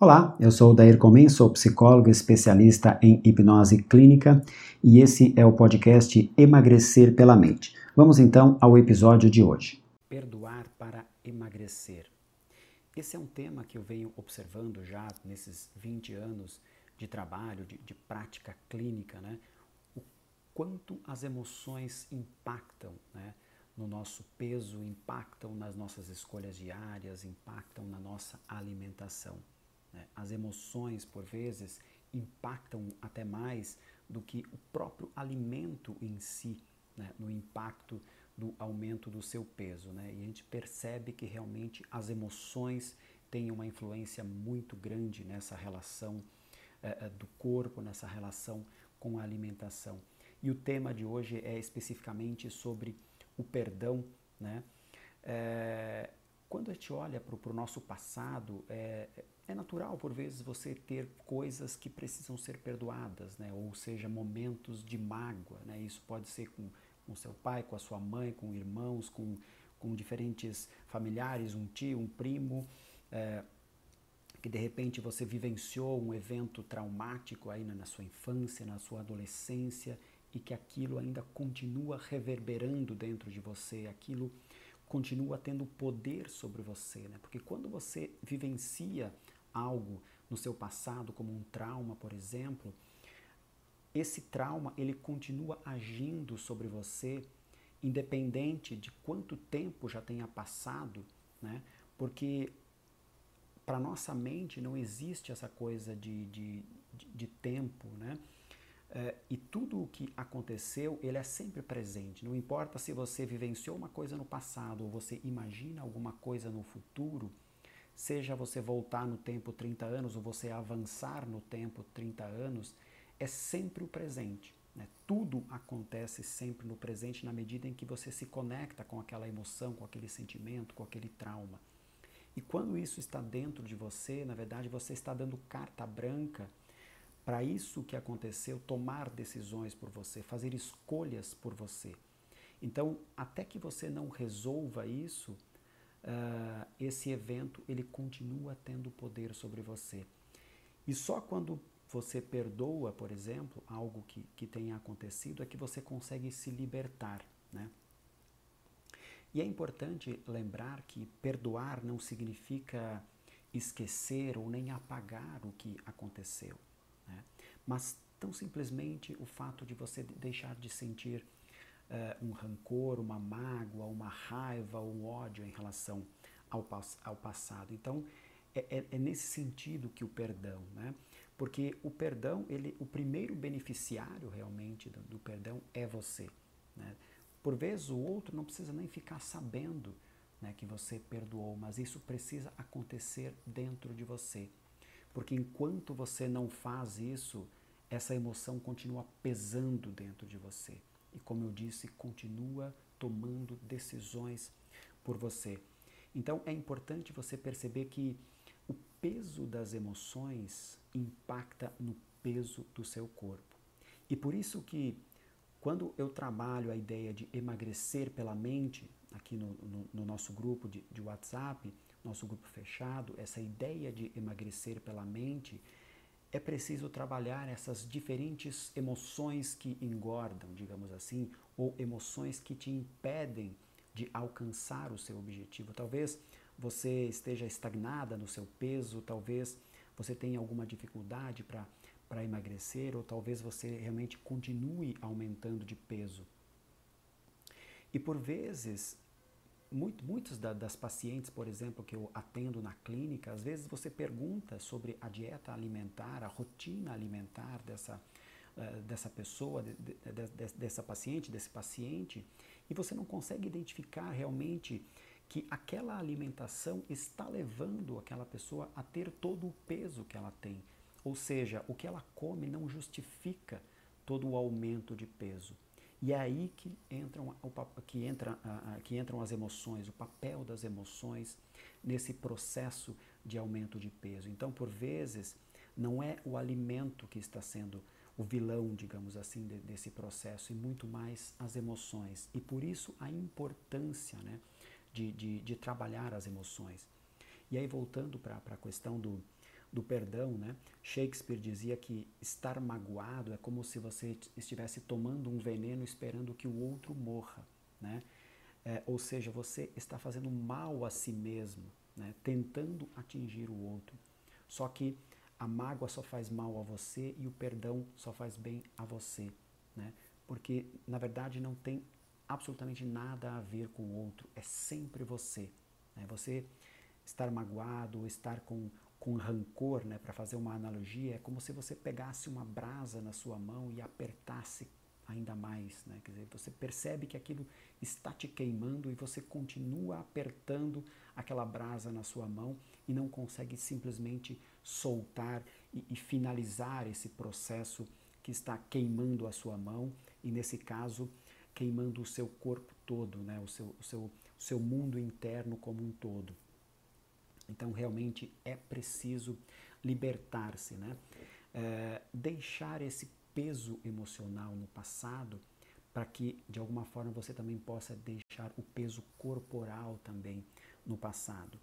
Olá, eu sou o Dair Comen, sou psicólogo especialista em hipnose clínica e esse é o podcast Emagrecer pela Mente. Vamos então ao episódio de hoje. Perdoar para emagrecer. Esse é um tema que eu venho observando já nesses 20 anos de trabalho, de, de prática clínica, né? O quanto as emoções impactam, né? no nosso peso, impactam nas nossas escolhas diárias, impactam na nossa alimentação. Né? As emoções, por vezes, impactam até mais do que o próprio alimento em si, né? no impacto do aumento do seu peso. Né? E a gente percebe que realmente as emoções têm uma influência muito grande nessa relação eh, do corpo, nessa relação com a alimentação. E o tema de hoje é especificamente sobre o perdão. Né? É, quando a gente olha para o nosso passado, é, é natural, por vezes, você ter coisas que precisam ser perdoadas, né? ou seja, momentos de mágoa. Né? Isso pode ser com, com seu pai, com a sua mãe, com irmãos, com, com diferentes familiares, um tio, um primo, é, que de repente você vivenciou um evento traumático aí na sua infância, na sua adolescência, e que aquilo ainda continua reverberando dentro de você, aquilo continua tendo poder sobre você, né? Porque quando você vivencia algo no seu passado, como um trauma, por exemplo, esse trauma ele continua agindo sobre você, independente de quanto tempo já tenha passado, né? Porque para nossa mente não existe essa coisa de, de, de, de tempo, né? É, e tudo o que aconteceu, ele é sempre presente. Não importa se você vivenciou uma coisa no passado ou você imagina alguma coisa no futuro, seja você voltar no tempo 30 anos ou você avançar no tempo 30 anos, é sempre o presente. Né? Tudo acontece sempre no presente na medida em que você se conecta com aquela emoção, com aquele sentimento, com aquele trauma. E quando isso está dentro de você, na verdade você está dando carta branca para isso que aconteceu tomar decisões por você, fazer escolhas por você. Então, até que você não resolva isso, uh, esse evento ele continua tendo poder sobre você. E só quando você perdoa, por exemplo, algo que, que tenha acontecido, é que você consegue se libertar. Né? E é importante lembrar que perdoar não significa esquecer ou nem apagar o que aconteceu, né? mas tão simplesmente o fato de você deixar de sentir uh, um rancor, uma mágoa, uma raiva, um ódio em relação ao, ao passado. Então, é, é, é, nesse sentido que o perdão, né? Porque o perdão, ele, o primeiro beneficiário realmente do, do perdão é você. Né? Por vezes o outro não precisa nem ficar sabendo né, que você perdoou, mas isso precisa acontecer dentro de você. Porque enquanto você não faz isso, essa emoção continua pesando dentro de você e, como eu disse, continua tomando decisões por você. Então é importante você perceber que o peso das emoções impacta no peso do seu corpo. E por isso que quando eu trabalho a ideia de emagrecer pela mente, aqui no, no, no nosso grupo de, de WhatsApp, nosso grupo fechado, essa ideia de emagrecer pela mente, é preciso trabalhar essas diferentes emoções que engordam, digamos assim, ou emoções que te impedem de alcançar o seu objetivo. Talvez você esteja estagnada no seu peso, talvez você tenha alguma dificuldade para emagrecer, ou talvez você realmente continue aumentando de peso. E por vezes, muito, muitos da, das pacientes, por exemplo, que eu atendo na clínica, às vezes você pergunta sobre a dieta alimentar, a rotina alimentar dessa, uh, dessa pessoa, de, de, de, dessa paciente, desse paciente, e você não consegue identificar realmente que aquela alimentação está levando aquela pessoa a ter todo o peso que ela tem. Ou seja, o que ela come não justifica todo o aumento de peso. E é aí que entram, que, entra, que entram as emoções, o papel das emoções nesse processo de aumento de peso. Então, por vezes, não é o alimento que está sendo o vilão, digamos assim, desse processo, e muito mais as emoções. E por isso a importância né, de, de, de trabalhar as emoções. E aí, voltando para a questão do, do perdão, né? Shakespeare dizia que estar magoado é como se você estivesse tomando um veneno esperando que o outro morra, né? É, ou seja, você está fazendo mal a si mesmo, né? tentando atingir o outro. Só que a mágoa só faz mal a você e o perdão só faz bem a você, né? Porque na verdade não tem absolutamente nada a ver com o outro, é sempre você. Né? Você estar magoado, estar com, com rancor, né? para fazer uma analogia, é como se você pegasse uma brasa na sua mão e apertasse ainda mais. Né? Quer dizer, você percebe que aquilo está te queimando e você continua apertando aquela brasa na sua mão e não consegue simplesmente soltar e, e finalizar esse processo que está queimando a sua mão e, nesse caso, queimando o seu corpo todo, né? o, seu, o, seu, o seu mundo interno como um todo. Então, realmente é preciso libertar-se, né? É, deixar esse peso emocional no passado para que, de alguma forma, você também possa deixar o peso corporal também no passado.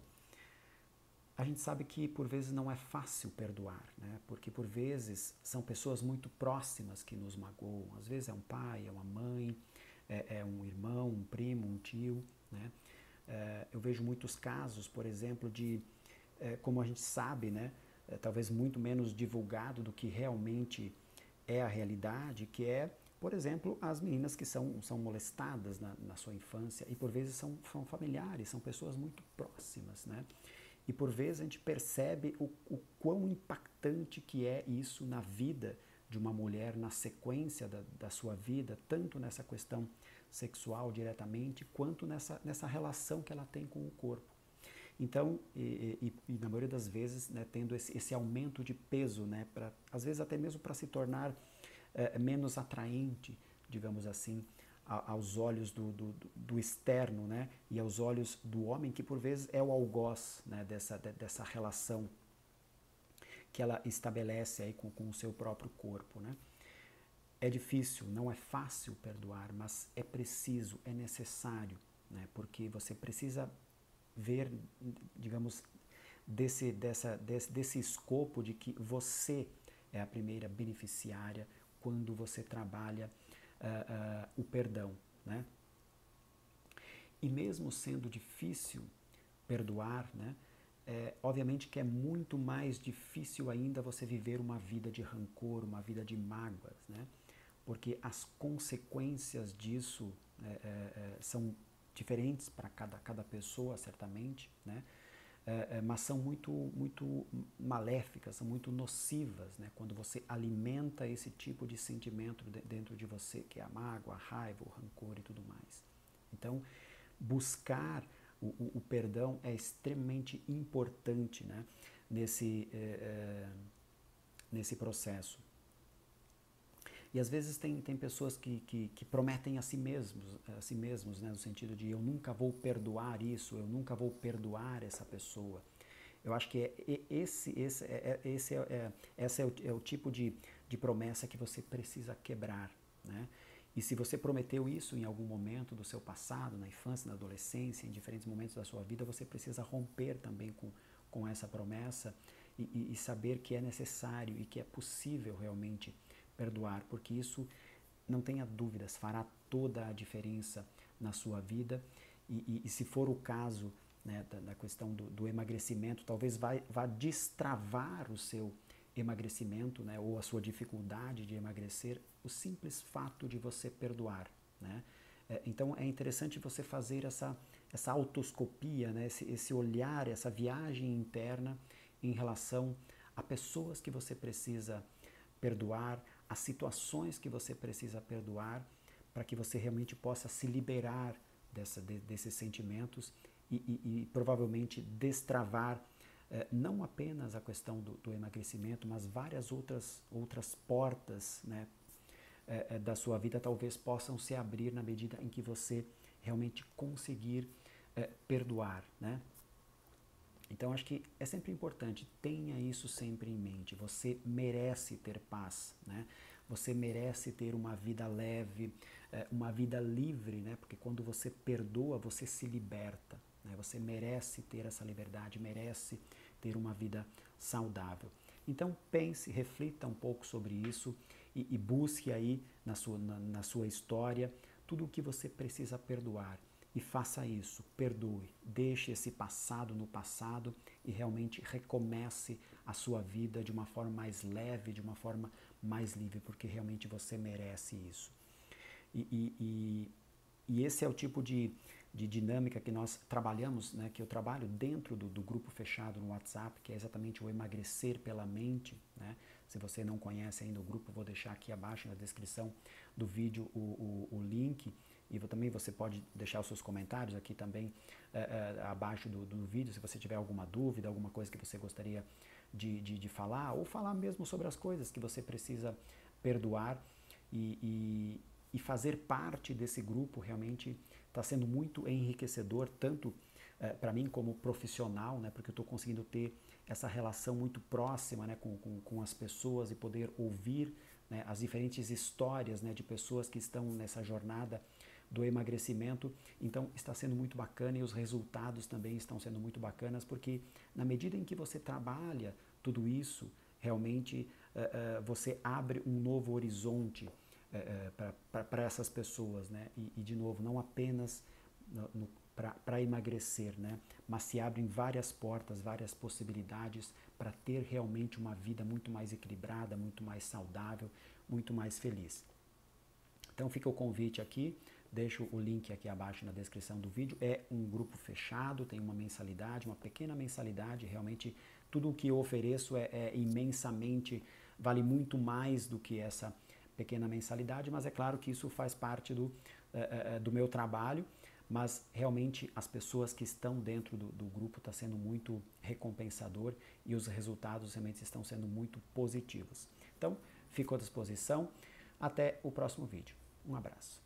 A gente sabe que por vezes não é fácil perdoar, né? porque por vezes são pessoas muito próximas que nos magoam. Às vezes é um pai, é uma mãe, é, é um irmão, um primo, um tio. Né? É, eu vejo muitos casos, por exemplo, de, é, como a gente sabe, né? É, talvez muito menos divulgado do que realmente é a realidade, que é, por exemplo, as meninas que são, são molestadas na, na sua infância e por vezes são, são familiares, são pessoas muito próximas, né? E por vezes a gente percebe o, o quão impactante que é isso na vida de uma mulher na sequência da, da sua vida, tanto nessa questão sexual diretamente, quanto nessa, nessa relação que ela tem com o corpo. Então, e, e, e na maioria das vezes, né, tendo esse, esse, aumento de peso, né, pra, às vezes até mesmo para se tornar é, menos atraente, digamos assim, aos olhos do, do, do, externo né, e aos olhos do homem, que por vezes é o algoz né, dessa, dessa relação que ela estabelece aí com, com o seu próprio corpo. Né. É difícil, não é fácil perdoar, mas é preciso, é necessário, né, porque você precisa ver, digamos, desse, dessa, desse, desse escopo de que você é a primeira beneficiária quando você trabalha uh, uh, o perdão, né? E mesmo sendo difícil perdoar, né? É, obviamente que é muito mais difícil ainda você viver uma vida de rancor, uma vida de mágoas, né? Porque as consequências disso é, é, é são diferentes para cada, cada pessoa, certamente, né? É, é, mas são muito, muito maléficas, são muito nocivas, né? quando você alimenta esse tipo de sentimento de, dentro de você, que é a mágoa, a raiva, o rancor e tudo mais. Então, buscar o, o, o perdão é extremamente importante né? nesse, é, é nesse processo. E às vezes tem, tem pessoas que, que, que, prometem a si mesmos, a si mesmos né, no sentido de eu nunca vou perdoar isso, eu nunca vou perdoar essa pessoa. Eu acho que é, esse, esse, é, é, esse, é, é, esse é, o, é o tipo de, de promessa que você precisa quebrar. Né? E se você prometeu isso em algum momento do seu passado, na infância, na adolescência, em diferentes momentos da sua vida, você precisa romper também com, com essa promessa e, e, e saber que é necessário e que é possível realmente perdoar, porque isso, não tenha dúvidas, fará toda a diferença na sua vida. E, e, e se for o caso né, da, da, questão do, do, emagrecimento, talvez vá destravar o seu emagrecimento né, ou a sua dificuldade de emagrecer, o simples fato de você perdoar. Né? É, então é interessante você fazer essa, essa autoscopia, né, esse, esse olhar, essa viagem interna em relação a pessoas que você precisa perdoar, as situações que você precisa perdoar, para que você realmente possa se liberar dessa, de, desses sentimentos e, e, e provavelmente destravar eh, não apenas a questão do, do, emagrecimento, mas várias outras, outras portas né, eh, eh, da sua vida talvez possam se abrir na medida em que você realmente conseguir perdoar. Né? Então acho que é sempre importante, tenha isso sempre em mente. Você merece ter paz, né? Você merece ter uma vida leve, uma vida livre, né? Porque quando você perdoa, você se liberta. Né? Você merece ter essa liberdade, merece ter uma vida saudável. Então pense, reflita um pouco sobre isso e, e busque aí na sua, na, na sua história tudo o que você precisa perdoar. E faça isso, perdoe, deixe esse passado no passado e realmente recomece a sua vida de uma forma mais leve, de uma forma mais livre, porque realmente você merece isso. E, e, e, e esse é o tipo de, de dinâmica que nós trabalhamos, né, que eu trabalho dentro do, do, grupo fechado no WhatsApp, que é exatamente o emagrecer pela mente. Né? Se você não conhece ainda o grupo, vou deixar aqui abaixo na descrição do vídeo o, o, o link e também você pode deixar os seus comentários aqui também é, é, abaixo do, do, vídeo, se você tiver alguma dúvida, alguma coisa que você gostaria de, de, de falar, ou falar mesmo sobre as coisas que você precisa perdoar. E, e, e fazer parte desse grupo realmente está sendo muito enriquecedor, tanto é, para mim como profissional, né, porque eu estou conseguindo ter essa relação muito próxima né, com, com, com as pessoas e poder ouvir né, as diferentes histórias né, de pessoas que estão nessa jornada do emagrecimento. Então está sendo muito bacana e os resultados também estão sendo muito bacanas, porque na medida em que você trabalha tudo isso, realmente uh, uh, você abre um novo horizonte é, é para essas pessoas, né? E, e, de novo, não apenas para emagrecer, né? Mas se abrem várias portas, várias possibilidades para ter realmente uma vida muito mais equilibrada, muito mais saudável, muito mais feliz. Então fica o convite aqui, deixo o link aqui abaixo na descrição do vídeo. É um grupo fechado, tem uma mensalidade, uma pequena mensalidade. Realmente tudo o que eu ofereço é, é imensamente, vale muito mais do que essa pequena mensalidade, mas é claro que isso faz parte do, uh, uh, do meu trabalho, mas realmente as pessoas que estão dentro do, do grupo está sendo muito recompensador e os resultados realmente estão sendo muito positivos. Então, fico à disposição. Até o próximo vídeo. Um abraço.